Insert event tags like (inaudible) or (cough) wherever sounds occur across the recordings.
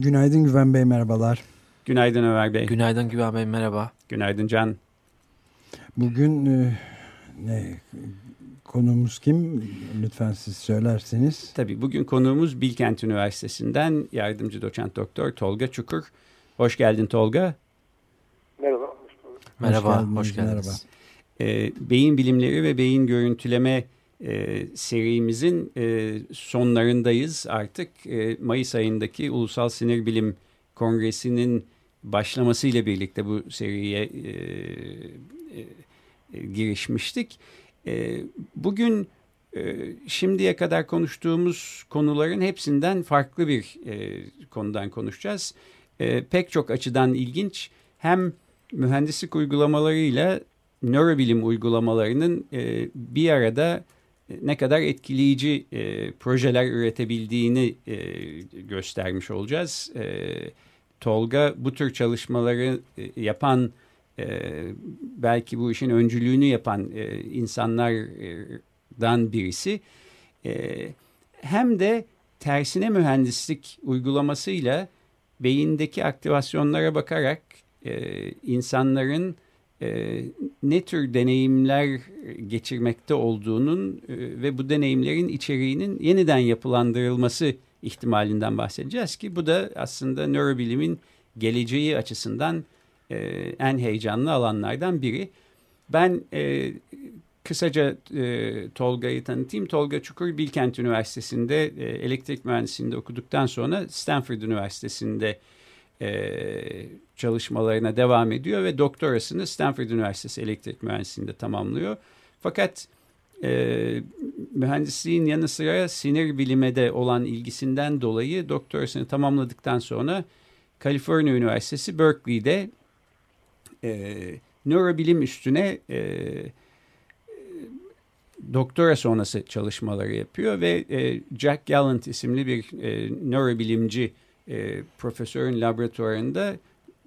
Günaydın Güven Bey, merhabalar. Günaydın Ömer Bey. Günaydın Güven Bey, merhaba. Günaydın Can. Bugün e, ne konumuz kim? Lütfen siz söylerseniz. Tabii bugün konuğumuz Bilkent Üniversitesi'nden yardımcı doçent doktor Tolga Çukur. Hoş geldin Tolga. Merhaba. Merhaba, hoş geldiniz. Hoş geldiniz. Merhaba. E, beyin bilimleri ve beyin görüntüleme e, serimizin e, sonlarındayız artık. E, Mayıs ayındaki Ulusal Sinir Bilim Kongresi'nin başlamasıyla birlikte bu seriye e, e, girişmiştik. E, bugün e, şimdiye kadar konuştuğumuz konuların hepsinden farklı bir e, konudan konuşacağız. E, pek çok açıdan ilginç hem mühendislik uygulamalarıyla nörobilim uygulamalarının e, bir arada ne kadar etkileyici e, projeler üretebildiğini e, göstermiş olacağız. E, Tolga bu tür çalışmaları e, yapan, e, belki bu işin öncülüğünü yapan e, insanlardan birisi. E, hem de tersine mühendislik uygulamasıyla beyindeki aktivasyonlara bakarak e, insanların e, ne tür deneyimler geçirmekte olduğunun e, ve bu deneyimlerin içeriğinin yeniden yapılandırılması ihtimalinden bahsedeceğiz ki bu da aslında nörobilimin geleceği açısından e, en heyecanlı alanlardan biri. Ben e, kısaca e, Tolga'yı tanıtayım. Tolga Çukur Bilkent Üniversitesi'nde e, elektrik mühendisliğinde okuduktan sonra Stanford Üniversitesi'nde e, çalışmalarına devam ediyor ve doktorasını Stanford Üniversitesi elektrik mühendisliğinde tamamlıyor. Fakat e, mühendisliğin yanı sıra sinir bilime de olan ilgisinden dolayı doktorasını tamamladıktan sonra Kaliforniya Üniversitesi Berkeley'de e, nörobilim üstüne e, doktora sonrası çalışmaları yapıyor ve e, Jack Gallant isimli bir e, nörobilimci e, profesörün laboratuvarında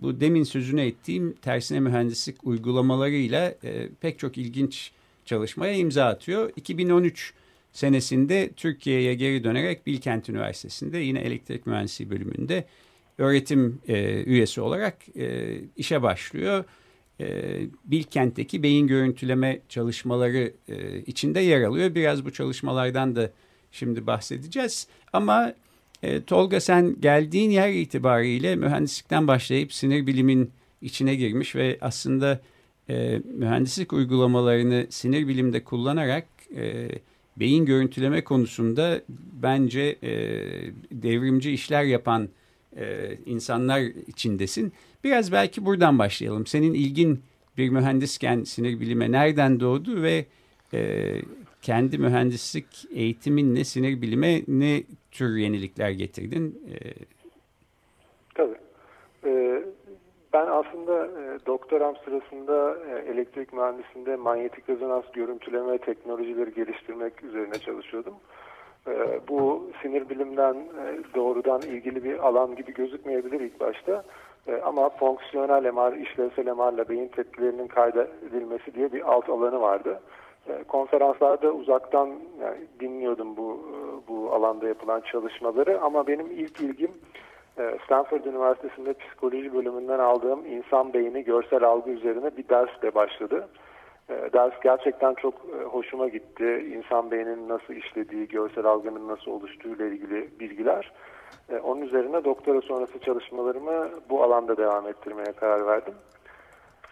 bu demin sözünü ettiğim tersine mühendislik uygulamalarıyla e, pek çok ilginç çalışmaya imza atıyor. 2013 senesinde Türkiye'ye geri dönerek Bilkent Üniversitesi'nde yine elektrik mühendisliği bölümünde öğretim e, üyesi olarak e, işe başlıyor. E, Bilkent'teki beyin görüntüleme çalışmaları e, içinde yer alıyor. Biraz bu çalışmalardan da şimdi bahsedeceğiz. Ama e, Tolga sen geldiğin yer itibariyle mühendislikten başlayıp sinir bilimin içine girmiş ve aslında e, mühendislik uygulamalarını sinir bilimde kullanarak e, beyin görüntüleme konusunda bence e, devrimci işler yapan e, insanlar içindesin. Biraz belki buradan başlayalım. Senin ilgin bir mühendisken sinir bilime nereden doğdu ve e, kendi mühendislik eğitiminle sinir bilime ne tür yenilikler getirdin? Ee... Tabii. Ee, ben aslında e, doktoram sırasında e, elektrik mühendisliğinde manyetik rezonans görüntüleme teknolojileri geliştirmek üzerine çalışıyordum. E, bu sinir bilimden e, doğrudan ilgili bir alan gibi gözükmeyebilir ilk başta. E, ama fonksiyonel MR, işlevsel MR ile beyin tepkilerinin kaydedilmesi diye bir alt alanı vardı. E, konferanslarda uzaktan yani dinliyordum bu e, bu alanda yapılan çalışmaları ama benim ilk ilgim e, Stanford Üniversitesi'nde psikoloji bölümünden aldığım insan beyni görsel algı üzerine bir dersle başladı. Ders gerçekten çok hoşuma gitti. İnsan beyninin nasıl işlediği, görsel algının nasıl oluştuğu ile ilgili bilgiler. Onun üzerine doktora sonrası çalışmalarımı bu alanda devam ettirmeye karar verdim.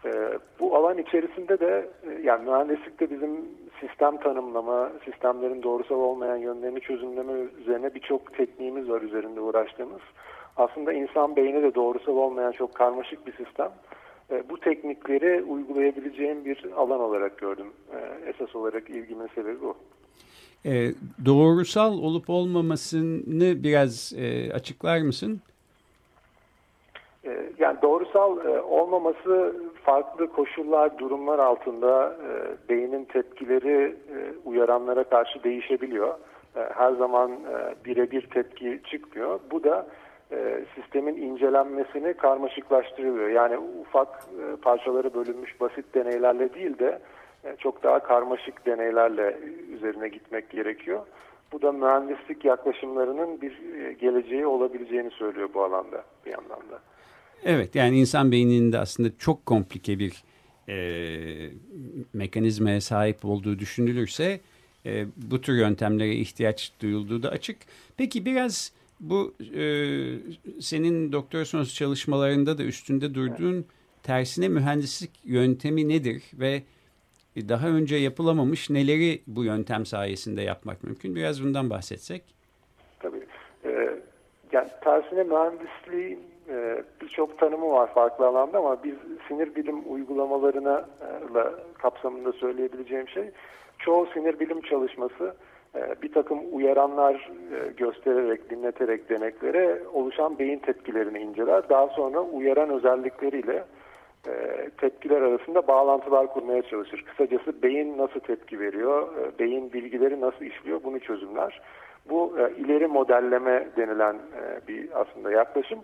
E, bu alan içerisinde de e, yani mühendislikte bizim sistem tanımlama, sistemlerin doğrusal olmayan yönlerini çözümleme üzerine birçok tekniğimiz var üzerinde uğraştığımız. Aslında insan beyni de doğrusal olmayan çok karmaşık bir sistem. E, bu teknikleri uygulayabileceğim bir alan olarak gördüm. E, esas olarak ilgimin sebebi bu. E, doğrusal olup olmamasını biraz e, açıklar mısın? E, yani doğrusal e, olmaması farklı koşullar, durumlar altında e, beynin tepkileri e, uyaranlara karşı değişebiliyor. E, her zaman e, birebir tepki çıkmıyor. Bu da e, sistemin incelenmesini karmaşıklaştırıyor. Yani ufak e, parçaları bölünmüş basit deneylerle değil de e, çok daha karmaşık deneylerle üzerine gitmek gerekiyor. Bu da mühendislik yaklaşımlarının bir e, geleceği olabileceğini söylüyor bu alanda bir yandan da. Evet yani insan beyninde aslında çok komplike bir e, mekanizmaya sahip olduğu düşünülürse e, bu tür yöntemlere ihtiyaç duyulduğu da açık. Peki biraz bu e, senin doktor sonrası çalışmalarında da üstünde durduğun tersine mühendislik yöntemi nedir ve daha önce yapılamamış neleri bu yöntem sayesinde yapmak mümkün? Biraz bundan bahsetsek. Tabii. Ee, yani tersine mühendisliğin e, birçok tanımı var farklı alanda ama biz sinir bilim uygulamalarına e, kapsamında söyleyebileceğim şey çoğu sinir bilim çalışması e, bir takım uyaranlar e, göstererek, dinleterek deneklere oluşan beyin tepkilerini inceler. Daha sonra uyaran özellikleriyle e, tepkiler arasında bağlantılar kurmaya çalışır. Kısacası beyin nasıl tepki veriyor, beyin bilgileri nasıl işliyor bunu çözümler. Bu ileri modelleme denilen bir aslında yaklaşım.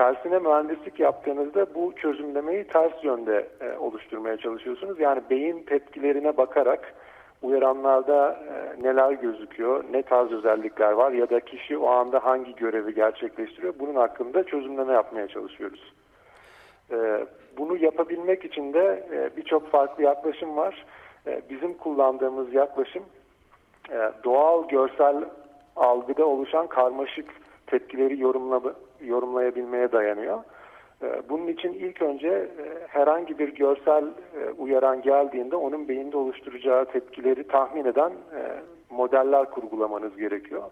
Tersine mühendislik yaptığınızda bu çözümlemeyi ters yönde oluşturmaya çalışıyorsunuz. Yani beyin tepkilerine bakarak uyaranlarda e, neler gözüküyor, ne tarz özellikler var ya da kişi o anda hangi görevi gerçekleştiriyor bunun hakkında çözümleme yapmaya çalışıyoruz. E, bunu yapabilmek için de e, birçok farklı yaklaşım var. E, bizim kullandığımız yaklaşım e, doğal görsel algıda oluşan karmaşık tepkileri yorumla, yorumlayabilmeye dayanıyor. Ee, bunun için ilk önce e, herhangi bir görsel e, uyaran geldiğinde onun beyinde oluşturacağı tepkileri tahmin eden e, modeller kurgulamanız gerekiyor.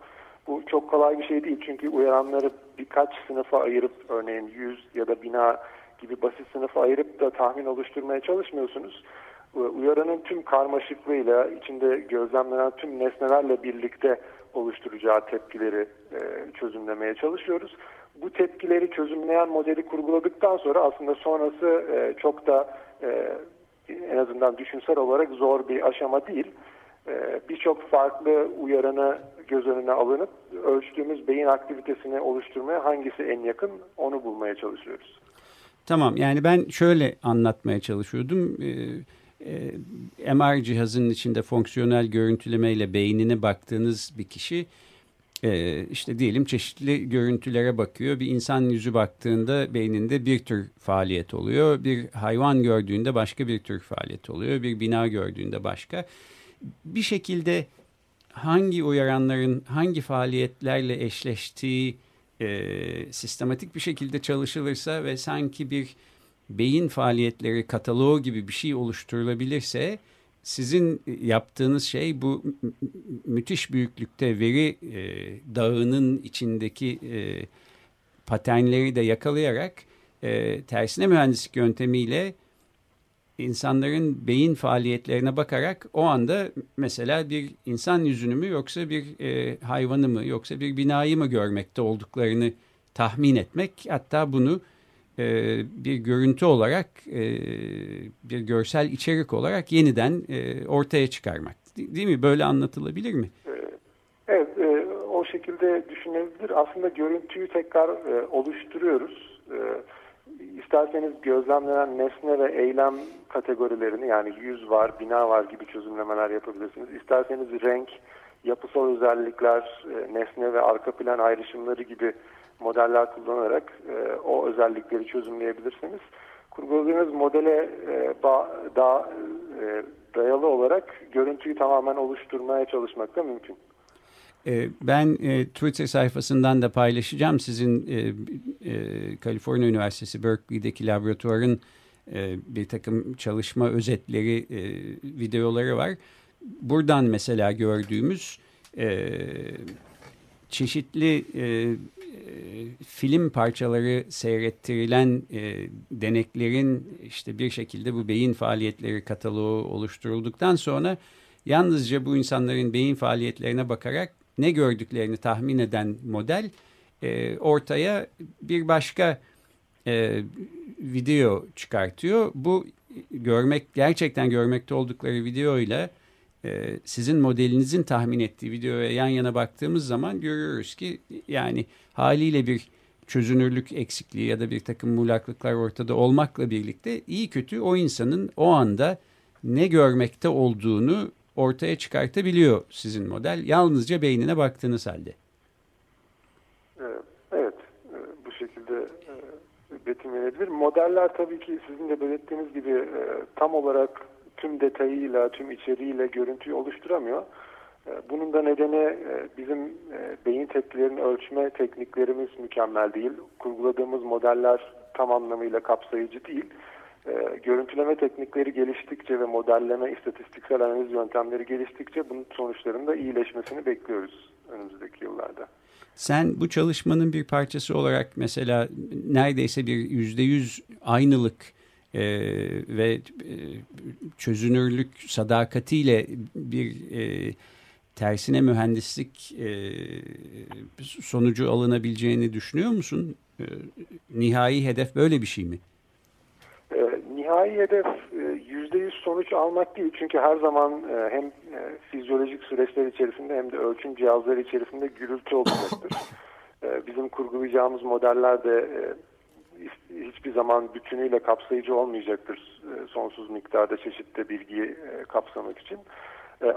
Bu çok kolay bir şey değil çünkü uyaranları birkaç sınıfa ayırıp örneğin yüz ya da bina gibi basit sınıfa ayırıp da tahmin oluşturmaya çalışmıyorsunuz. Uyaranın tüm karmaşıklığıyla içinde gözlemlenen tüm nesnelerle birlikte oluşturacağı tepkileri çözümlemeye çalışıyoruz bu tepkileri çözümleyen modeli kurguladıktan sonra aslında sonrası e, çok da e, en azından düşünsel olarak zor bir aşama değil. E, Birçok farklı uyaranı göz önüne alınıp ölçtüğümüz beyin aktivitesini oluşturmaya hangisi en yakın onu bulmaya çalışıyoruz. Tamam yani ben şöyle anlatmaya çalışıyordum. Ee, e, MR cihazının içinde fonksiyonel görüntülemeyle beynine baktığınız bir kişi e, işte diyelim çeşitli görüntülere bakıyor. Bir insan yüzü baktığında beyninde bir tür faaliyet oluyor. Bir hayvan gördüğünde başka bir tür faaliyet oluyor. Bir bina gördüğünde başka. Bir şekilde hangi uyaranların hangi faaliyetlerle eşleştiği e, sistematik bir şekilde çalışılırsa ve sanki bir beyin faaliyetleri kataloğu gibi bir şey oluşturulabilirse sizin yaptığınız şey bu müthiş büyüklükte veri e, dağının içindeki e, paternleri de yakalayarak e, tersine mühendislik yöntemiyle insanların beyin faaliyetlerine bakarak o anda mesela bir insan yüzünü mü yoksa bir e, hayvanı mı yoksa bir binayı mı görmekte olduklarını tahmin etmek hatta bunu e, bir görüntü olarak, e, bir görsel içerik olarak yeniden e, ortaya çıkarmak. Değil mi? Böyle anlatılabilir mi? Evet, o şekilde düşünebilir. Aslında görüntüyü tekrar oluşturuyoruz. İsterseniz gözlemlenen nesne ve eylem kategorilerini yani yüz var, bina var gibi çözümlemeler yapabilirsiniz. İsterseniz renk, yapısal özellikler, nesne ve arka plan ayrışımları gibi modeller kullanarak e, o özellikleri çözümleyebilirsiniz. Kurguladığınız modele e, ba, da, e, dayalı olarak görüntüyü tamamen oluşturmaya çalışmak da mümkün. E, ben e, Twitter sayfasından da paylaşacağım. Sizin e, Kaliforniya Üniversitesi Berkeley'deki laboratuvarın bir takım çalışma özetleri, videoları var. Buradan mesela gördüğümüz çeşitli film parçaları seyrettirilen e, deneklerin işte bir şekilde bu beyin faaliyetleri kataloğu oluşturulduktan sonra yalnızca bu insanların beyin faaliyetlerine bakarak ne gördüklerini tahmin eden model e, ortaya bir başka e, video çıkartıyor. Bu görmek gerçekten görmekte oldukları videoyla e, sizin modelinizin tahmin ettiği videoya yan yana baktığımız zaman görüyoruz ki yani haliyle bir çözünürlük eksikliği ya da bir takım muğlaklıklar ortada olmakla birlikte iyi kötü o insanın o anda ne görmekte olduğunu ortaya çıkartabiliyor sizin model. Yalnızca beynine baktığınız halde. Evet, e, bu şekilde e, betimlenebilir. Modeller tabii ki sizin de belirttiğiniz gibi tam olarak tüm detayıyla, tüm içeriğiyle görüntüyü oluşturamıyor. Bunun da nedeni bizim beyin tepkilerini ölçme tekniklerimiz mükemmel değil. Kurguladığımız modeller tam anlamıyla kapsayıcı değil. Görüntüleme teknikleri geliştikçe ve modelleme, istatistiksel analiz yöntemleri geliştikçe bunun sonuçlarının da iyileşmesini bekliyoruz önümüzdeki yıllarda. Sen bu çalışmanın bir parçası olarak mesela neredeyse bir yüzde yüz aynılık e, ve e, çözünürlük sadakatiyle bir e, tersine mühendislik e, sonucu alınabileceğini düşünüyor musun? E, nihai hedef böyle bir şey mi? E, nihai hedef e, yüzde yüz sonuç almak değil. Çünkü her zaman e, hem e, fizyolojik süreçler içerisinde hem de ölçüm cihazları içerisinde gürültü olacaktır. (coughs) Bizim kurgulayacağımız modeller de hiçbir zaman bütünüyle kapsayıcı olmayacaktır sonsuz miktarda çeşitli bilgiyi kapsamak için.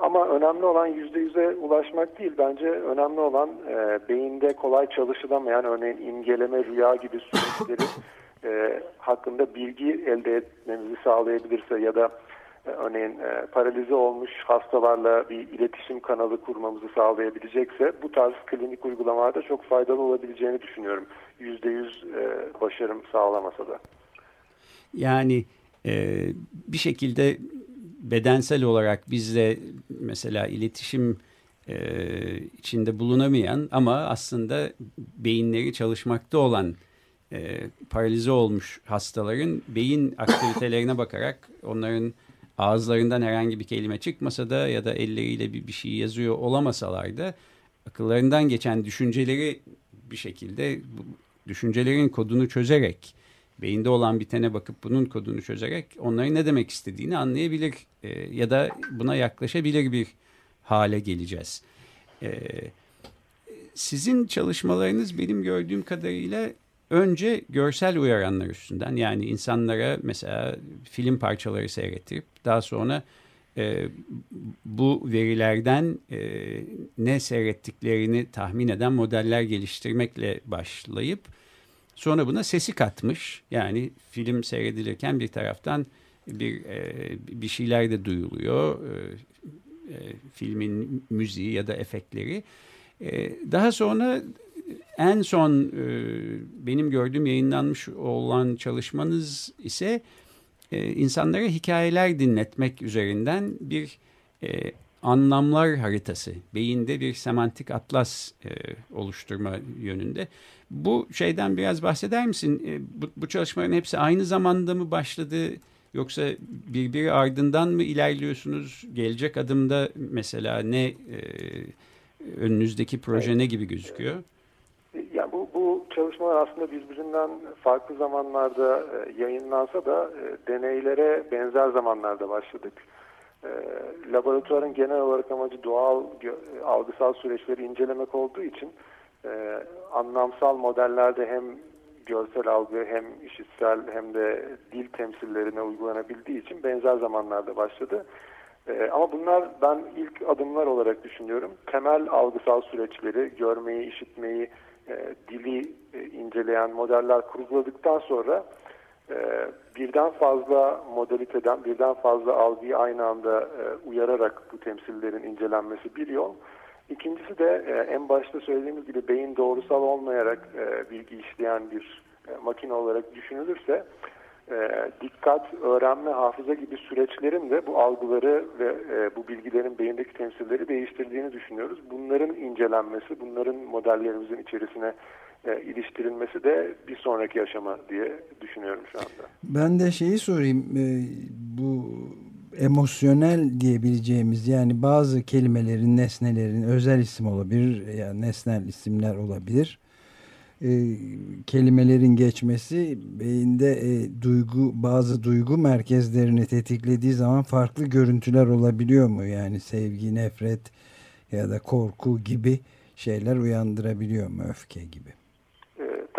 Ama önemli olan yüzde yüze ulaşmak değil. Bence önemli olan beyinde kolay çalışılamayan örneğin imgeleme, rüya gibi süreçleri (laughs) hakkında bilgi elde etmemizi sağlayabilirse ya da e, örneğin e, paralize olmuş hastalarla bir iletişim kanalı kurmamızı sağlayabilecekse bu tarz klinik uygulamalarda çok faydalı olabileceğini düşünüyorum. Yüzde yüz e, başarım sağlamasa da. Yani bir şekilde bedensel olarak bizle mesela iletişim içinde bulunamayan ama aslında beyinleri çalışmakta olan paralize olmuş hastaların beyin aktivitelerine bakarak onların ağızlarından herhangi bir kelime çıkmasa da ya da elleriyle bir, bir şey yazıyor olamasalar da akıllarından geçen düşünceleri bir şekilde düşüncelerin kodunu çözerek beyinde olan bitene bakıp bunun kodunu çözerek onların ne demek istediğini anlayabilir e, ya da buna yaklaşabilir bir hale geleceğiz. E, sizin çalışmalarınız benim gördüğüm kadarıyla önce görsel uyaranlar üstünden yani insanlara mesela film parçaları seyrettirip daha sonra e, bu verilerden e, ne seyrettiklerini tahmin eden modeller geliştirmekle başlayıp sonra buna sesi katmış. Yani film seyredilirken bir taraftan bir e, bir şeyler de duyuluyor. E, e, filmin müziği ya da efektleri. Daha sonra en son benim gördüğüm yayınlanmış olan çalışmanız ise insanlara hikayeler dinletmek üzerinden bir anlamlar haritası, beyinde bir semantik atlas e, oluşturma yönünde. Bu şeyden biraz bahseder misin? E, bu, bu çalışmaların hepsi aynı zamanda mı başladı? Yoksa birbiri ardından mı ilerliyorsunuz? Gelecek adımda mesela ne e, önünüzdeki proje ne gibi gözüküyor? Yani bu, bu çalışmalar aslında birbirinden farklı zamanlarda e, yayınlansa da e, deneylere benzer zamanlarda başladık. E, laboratuvarın genel olarak amacı doğal algısal süreçleri incelemek olduğu için anlamsal modellerde hem görsel algı hem işitsel hem de dil temsillerine uygulanabildiği için benzer zamanlarda başladı. ama bunlar ben ilk adımlar olarak düşünüyorum. Temel algısal süreçleri, görmeyi, işitmeyi, e, dili e, inceleyen modeller kurguladıktan sonra e, birden fazla modaliteden, birden fazla algıyı aynı anda e, uyararak bu temsillerin incelenmesi bir yol. İkincisi de e, en başta söylediğimiz gibi beyin doğrusal olmayarak e, bilgi işleyen bir makine olarak düşünülürse dikkat, öğrenme, hafıza gibi süreçlerin de bu algıları ve bu bilgilerin beyindeki temsilleri değiştirdiğini düşünüyoruz. Bunların incelenmesi, bunların modellerimizin içerisine e, iliştirilmesi de bir sonraki aşama diye düşünüyorum şu anda. Ben de şeyi sorayım, e, bu emosyonel diyebileceğimiz yani bazı kelimelerin, nesnelerin özel isim olabilir, yani nesnel isimler olabilir. E, kelimelerin geçmesi beyinde e, duygu bazı duygu merkezlerini tetiklediği zaman farklı görüntüler olabiliyor mu? Yani sevgi, nefret ya da korku gibi şeyler uyandırabiliyor mu öfke gibi?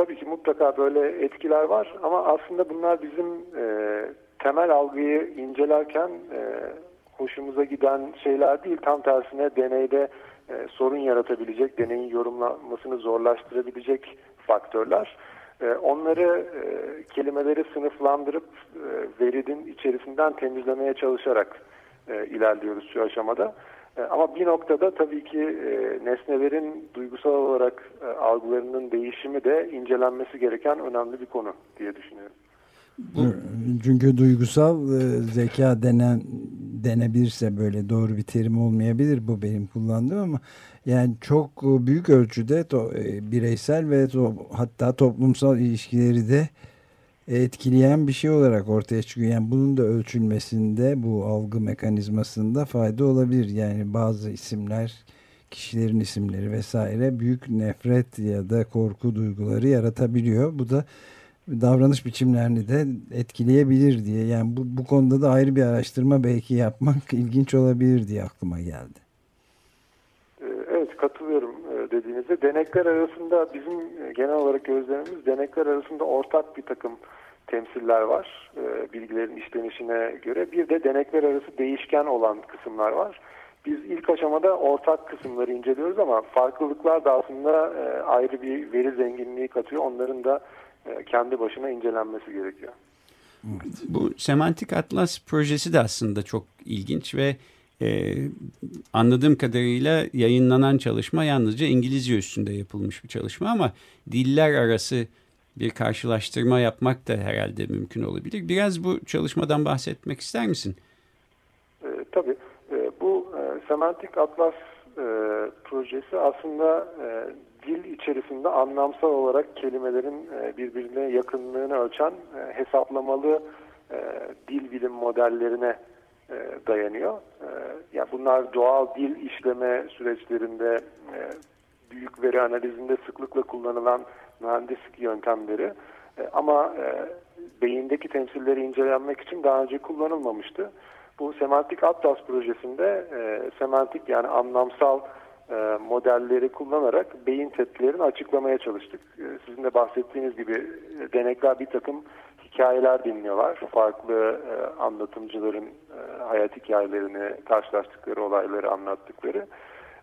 Tabii ki mutlaka böyle etkiler var ama aslında bunlar bizim e, temel algıyı incelerken e, hoşumuza giden şeyler değil. Tam tersine deneyde e, sorun yaratabilecek, deneyin yorumlanmasını zorlaştırabilecek faktörler. E, onları e, kelimeleri sınıflandırıp e, veridin içerisinden temizlemeye çalışarak e, ilerliyoruz şu aşamada. E, ama bir noktada tabii ki e, nesnelerin duygusal olarak e, algılarının değişimi de incelenmesi gereken önemli bir konu diye düşünüyorum. Çünkü duygusal e, zeka denen denebilirse böyle doğru bir terim olmayabilir bu benim kullandığım ama yani çok büyük ölçüde to, bireysel ve to, hatta toplumsal ilişkileri de etkileyen bir şey olarak ortaya çıkıyor. Yani bunun da ölçülmesinde bu algı mekanizmasında fayda olabilir. Yani bazı isimler kişilerin isimleri vesaire büyük nefret ya da korku duyguları yaratabiliyor. Bu da davranış biçimlerini de etkileyebilir diye. Yani bu, bu konuda da ayrı bir araştırma belki yapmak (laughs) ilginç olabilir diye aklıma geldi. Ee, evet katılıyorum e, dediğinizde. Denekler arasında bizim e, genel olarak gözlemimiz denekler arasında ortak bir takım temsiller var e, bilgilerin işlenişine göre. Bir de denekler arası değişken olan kısımlar var. Biz ilk aşamada ortak kısımları inceliyoruz ama farklılıklar da aslında ayrı bir veri zenginliği katıyor. Onların da e, kendi başına incelenmesi gerekiyor. Bu semantik atlas projesi de aslında çok ilginç ve e, anladığım kadarıyla yayınlanan çalışma yalnızca İngilizce üstünde yapılmış bir çalışma ama diller arası bir karşılaştırma yapmak da herhalde mümkün olabilir. Biraz bu çalışmadan bahsetmek ister misin? E, tabii. E, bu e, semantik atlas e, projesi aslında e, dil içerisinde anlamsal olarak kelimelerin e, birbirine yakınlığını ölçen e, hesaplamalı e, dil bilim modellerine dayanıyor. Yani bunlar doğal dil işleme süreçlerinde büyük veri analizinde sıklıkla kullanılan mühendislik yöntemleri ama beyindeki temsilleri incelenmek için daha önce kullanılmamıştı. Bu semantik atlas projesinde semantik yani anlamsal e, modelleri kullanarak beyin tepkilerini açıklamaya çalıştık. E, sizin de bahsettiğiniz gibi e, denekler bir takım hikayeler dinliyorlar. Farklı anlatımcıların hayat hikayelerini, karşılaştıkları olayları anlattıkları.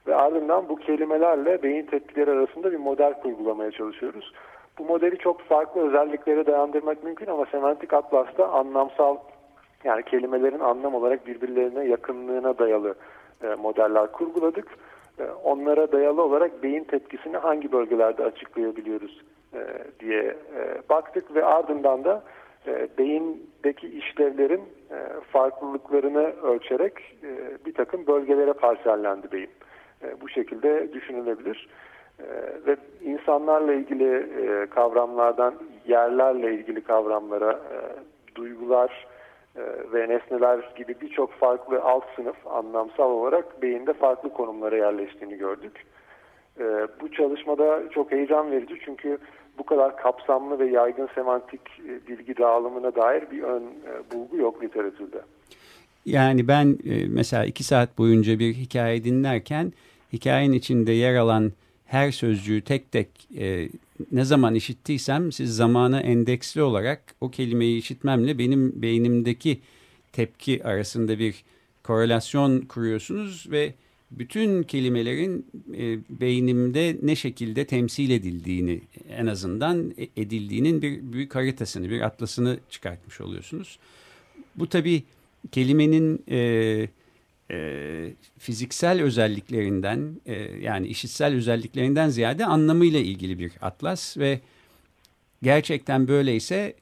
Ve ardından bu kelimelerle beyin tepkileri arasında bir model kurgulamaya çalışıyoruz. Bu modeli çok farklı özelliklere dayandırmak mümkün ama semantik atlasta anlamsal yani kelimelerin anlam olarak birbirlerine yakınlığına dayalı modeller kurguladık. E, onlara dayalı olarak beyin tepkisini hangi bölgelerde açıklayabiliyoruz e, diye e, baktık ve ardından da beyindeki işlevlerin farklılıklarını ölçerek bir takım bölgelere parsellendi beyin. Bu şekilde düşünülebilir. Ve insanlarla ilgili kavramlardan yerlerle ilgili kavramlara, duygular, e, ve nesneler gibi birçok farklı alt sınıf anlamsal olarak beyinde farklı konumlara yerleştiğini gördük. E, bu çalışmada çok heyecan verici çünkü bu kadar kapsamlı ve yaygın semantik e, bilgi dağılımına dair bir ön bulgu yok literatürde. Yani ben mesela iki saat boyunca bir hikaye dinlerken hikayenin içinde yer alan her sözcüğü tek tek e, ne zaman işittiysem siz zamanı endeksli olarak o kelimeyi işitmemle benim beynimdeki tepki arasında bir korelasyon kuruyorsunuz ve bütün kelimelerin e, beynimde ne şekilde temsil edildiğini en azından e, edildiğinin bir büyük haritasını, bir atlasını çıkartmış oluyorsunuz. Bu tabii kelimenin e, e, fiziksel özelliklerinden e, yani işitsel özelliklerinden ziyade anlamıyla ilgili bir atlas ve gerçekten böyleyse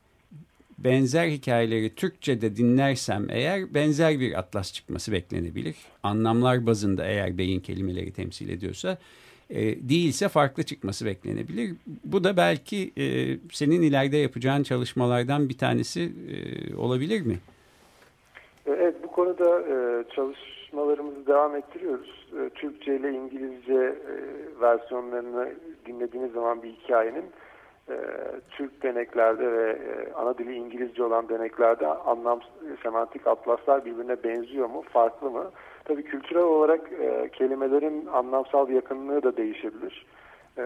benzer hikayeleri Türkçe'de dinlersem eğer benzer bir atlas çıkması beklenebilir. Anlamlar bazında eğer beyin kelimeleri temsil ediyorsa e, değilse farklı çıkması beklenebilir. Bu da belki e, senin ileride yapacağın çalışmalardan bir tanesi e, olabilir mi? Evet konuda e, çalışmalarımızı devam ettiriyoruz. E, Türkçe ile İngilizce e, versiyonlarını dinlediğiniz zaman bir hikayenin e, Türk deneklerde ve e, ana dili İngilizce olan deneklerde anlam semantik atlaslar birbirine benziyor mu, farklı mı? Tabii kültürel olarak e, kelimelerin anlamsal yakınlığı da değişebilir. E,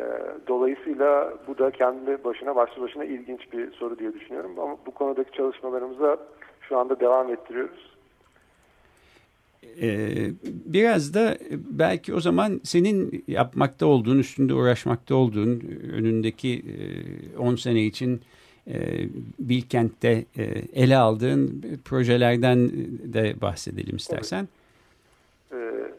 dolayısıyla bu da kendi başına başlı başına ilginç bir soru diye düşünüyorum. Ama bu konudaki çalışmalarımıza şu anda devam ettiriyoruz. Ee, biraz da belki o zaman senin yapmakta olduğun, üstünde uğraşmakta olduğun, önündeki 10 e, sene için e, Bilkent'te e, ele aldığın projelerden de bahsedelim istersen. Evet.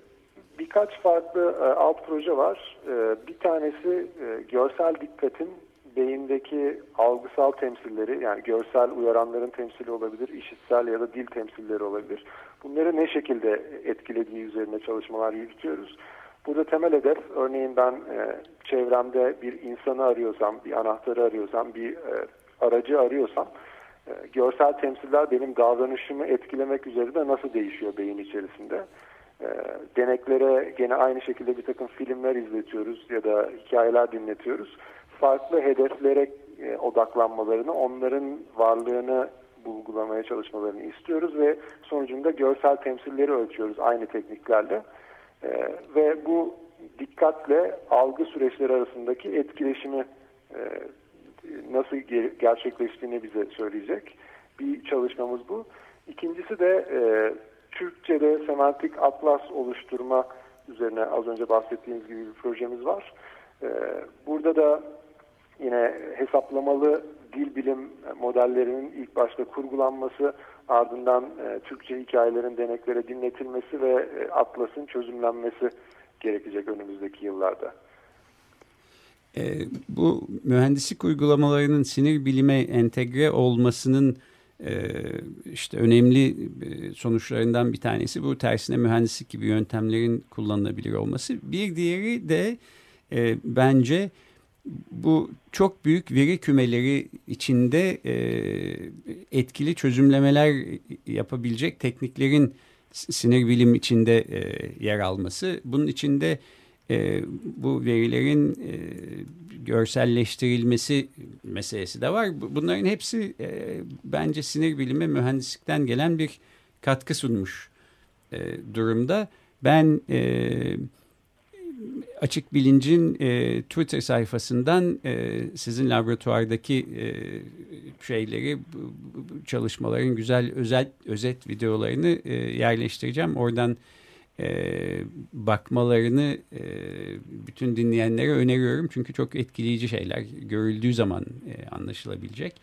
Birkaç farklı alt proje var. Bir tanesi görsel dikkatin beyindeki algısal temsilleri yani görsel uyaranların temsili olabilir, işitsel ya da dil temsilleri olabilir. Bunları ne şekilde etkilediği üzerine çalışmalar yürütüyoruz. Burada temel hedef örneğin ben e, çevremde bir insanı arıyorsam, bir anahtarı arıyorsam, bir e, aracı arıyorsam e, görsel temsiller benim davranışımı etkilemek üzere nasıl değişiyor beyin içerisinde. E, deneklere gene aynı şekilde bir takım filmler izletiyoruz ya da hikayeler dinletiyoruz farklı hedeflere e, odaklanmalarını, onların varlığını bulgulamaya çalışmalarını istiyoruz ve sonucunda görsel temsilleri ölçüyoruz aynı tekniklerle. E, ve bu dikkatle algı süreçleri arasındaki etkileşimi e, nasıl gerçekleştiğini bize söyleyecek bir çalışmamız bu. İkincisi de Türkçe'de semantik atlas oluşturma üzerine az önce bahsettiğimiz gibi bir projemiz var. Burada da yine hesaplamalı dil bilim modellerinin ilk başta kurgulanması ardından e, Türkçe hikayelerin deneklere dinletilmesi ve e, Atlas'ın çözümlenmesi gerekecek önümüzdeki yıllarda. E, bu mühendislik uygulamalarının sinir bilime entegre olmasının e, işte önemli e, sonuçlarından bir tanesi bu tersine mühendislik gibi yöntemlerin kullanılabilir olması. Bir diğeri de e, bence bu çok büyük veri kümeleri içinde e, etkili çözümlemeler yapabilecek tekniklerin sinir bilim içinde e, yer alması. Bunun içinde e, bu verilerin e, görselleştirilmesi meselesi de var. Bunların hepsi e, bence sinir bilimi mühendislikten gelen bir katkı sunmuş e, durumda. Ben... E, Açık Bilinc'in e, Twitter sayfasından e, sizin laboratuvardaki e, şeyleri, çalışmaların güzel özet, özet videolarını e, yerleştireceğim. Oradan e, bakmalarını e, bütün dinleyenlere öneriyorum. Çünkü çok etkileyici şeyler görüldüğü zaman e, anlaşılabilecek.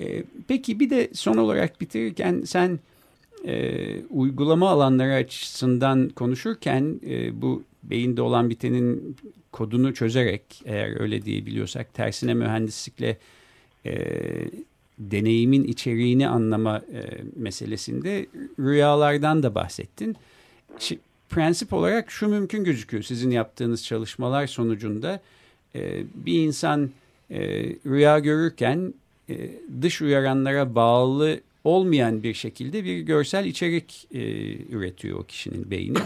E, peki bir de son olarak bitirirken sen e, uygulama alanları açısından konuşurken e, bu beyinde olan bitenin kodunu çözerek eğer öyle diyebiliyorsak tersine mühendislikle e, deneyimin içeriğini anlama e, meselesinde rüyalardan da bahsettin. Şimdi, prensip olarak şu mümkün gözüküyor sizin yaptığınız çalışmalar sonucunda e, bir insan e, rüya görürken e, dış uyaranlara bağlı olmayan bir şekilde bir görsel içerik e, üretiyor o kişinin beyni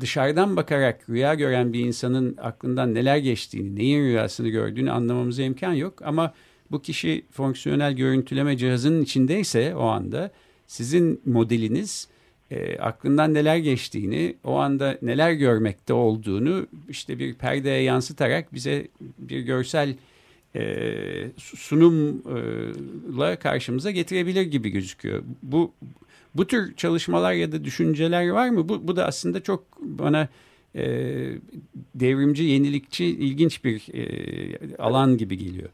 dışarıdan bakarak rüya gören bir insanın aklından neler geçtiğini, neyin rüyasını gördüğünü anlamamıza imkan yok. Ama bu kişi fonksiyonel görüntüleme cihazının içindeyse o anda sizin modeliniz e, aklından neler geçtiğini, o anda neler görmekte olduğunu işte bir perdeye yansıtarak bize bir görsel e, sunumla karşımıza getirebilir gibi gözüküyor. Bu bu tür çalışmalar ya da düşünceler var mı? Bu, bu da aslında çok bana e, devrimci, yenilikçi, ilginç bir e, alan gibi geliyor.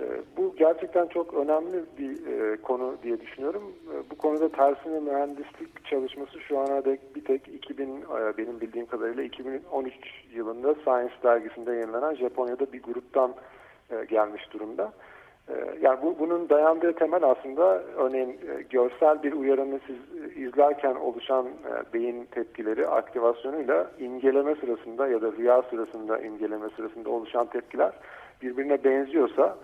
E, bu gerçekten çok önemli bir e, konu diye düşünüyorum. E, bu konuda tersine mühendislik çalışması şu ana dek bir tek 2000 e, benim bildiğim kadarıyla 2013 yılında Science dergisinde yayınlanan Japonya'da bir gruptan e, gelmiş durumda. Ee, yani bu, bunun dayandığı temel aslında örneğin e, görsel bir uyarını siz e, izlerken oluşan e, beyin tepkileri aktivasyonuyla imgeleme sırasında ya da rüya sırasında imgeleme sırasında oluşan tepkiler birbirine benziyorsa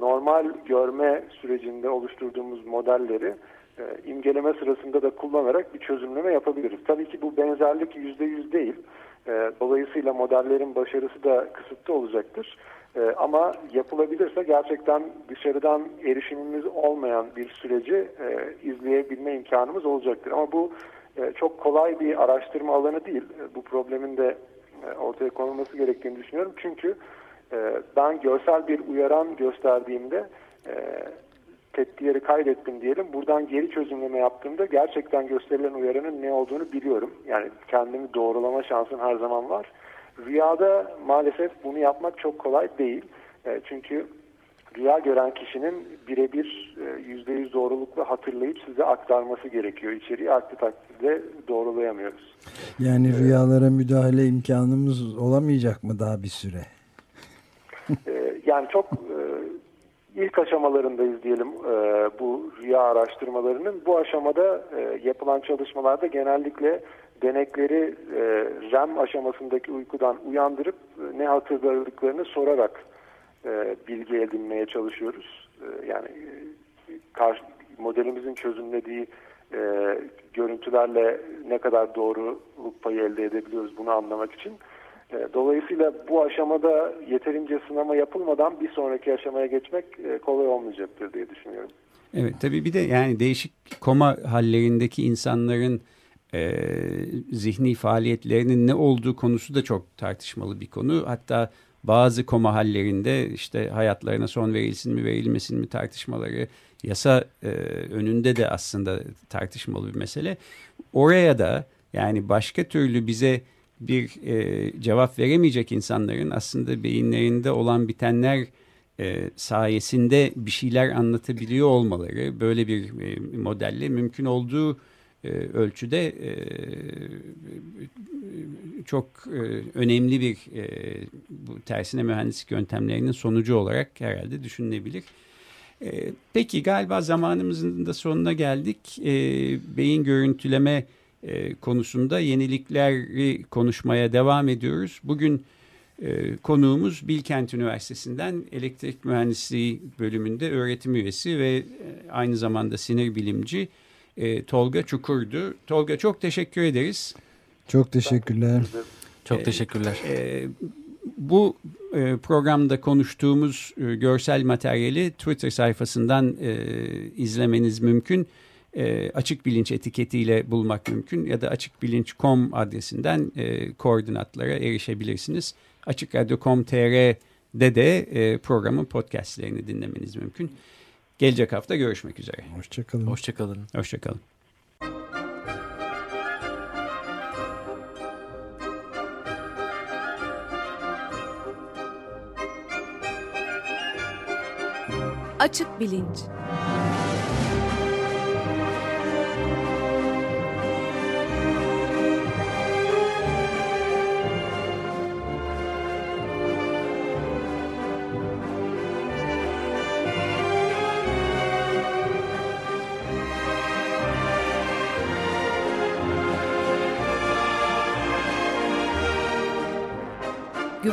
normal görme sürecinde oluşturduğumuz modelleri imgeleme sırasında da kullanarak bir çözümleme yapabiliriz. Tabii ki bu benzerlik yüzde yüz değil. Dolayısıyla modellerin başarısı da kısıtlı olacaktır. E, ama yapılabilirse gerçekten dışarıdan erişimimiz olmayan bir süreci e, izleyebilme imkanımız olacaktır. Ama bu e, çok kolay bir araştırma alanı değil. E, bu problemin de e, ortaya konulması gerektiğini düşünüyorum. Çünkü e, ben görsel bir uyaran gösterdiğimde e, tepkileri kaydettim diyelim. Buradan geri çözümleme yaptığımda gerçekten gösterilen uyaranın ne olduğunu biliyorum. Yani kendimi doğrulama şansım her zaman var. Rüyada maalesef bunu yapmak çok kolay değil. E, çünkü rüya gören kişinin birebir e, yüzde yüz doğrulukla hatırlayıp size aktarması gerekiyor. İçeriği aksi takdirde doğrulayamıyoruz. Yani rüyalara müdahale imkanımız olamayacak mı daha bir süre? E, yani çok ilk aşamalarındayız diyelim bu rüya araştırmalarının. Bu aşamada yapılan çalışmalarda genellikle denekleri REM aşamasındaki uykudan uyandırıp ne hatırladıklarını sorarak e, bilgi edinmeye çalışıyoruz. E, yani e, karşı, modelimizin çözümlediği e, görüntülerle ne kadar doğruluk payı elde edebiliyoruz bunu anlamak için. E, dolayısıyla bu aşamada yeterince sınama yapılmadan bir sonraki aşamaya geçmek e, kolay olmayacaktır diye düşünüyorum. Evet tabii bir de yani değişik koma hallerindeki insanların e, zihni faaliyetlerinin ne olduğu konusu da çok tartışmalı bir konu. Hatta bazı koma hallerinde işte hayatlarına son verilsin mi verilmesin mi tartışmaları yasa e, önünde de aslında tartışmalı bir mesele. Oraya da yani başka türlü bize bir e, cevap veremeyecek insanların aslında beyinlerinde olan bitenler e, sayesinde bir şeyler anlatabiliyor olmaları böyle bir e, modelle mümkün olduğu ölçüde e, çok e, önemli bir bu tersine mühendislik yöntemlerinin sonucu olarak herhalde düşünülebilir. Peki galiba zamanımızın da sonuna geldik. Beyin görüntüleme konusunda yenilikleri konuşmaya devam ediyoruz. Bugün konuğumuz Bilkent Üniversitesi'nden elektrik mühendisliği bölümünde öğretim üyesi ve aynı zamanda sinir bilimci e, Tolga Çukur'du. Tolga çok teşekkür ederiz. Çok teşekkürler. Çok e, teşekkürler. E, bu e, programda konuştuğumuz e, görsel materyali Twitter sayfasından e, izlemeniz mümkün. E, açık bilinç etiketiyle bulmak mümkün ya da açıkbilinç.com adresinden e, koordinatlara erişebilirsiniz. Açıkradyo.com.tr'de de e, programın podcastlerini dinlemeniz mümkün. Gelecek hafta görüşmek üzere. Hoşçakalın. Hoşçakalın. Hoşçakalın. Açık Bilinç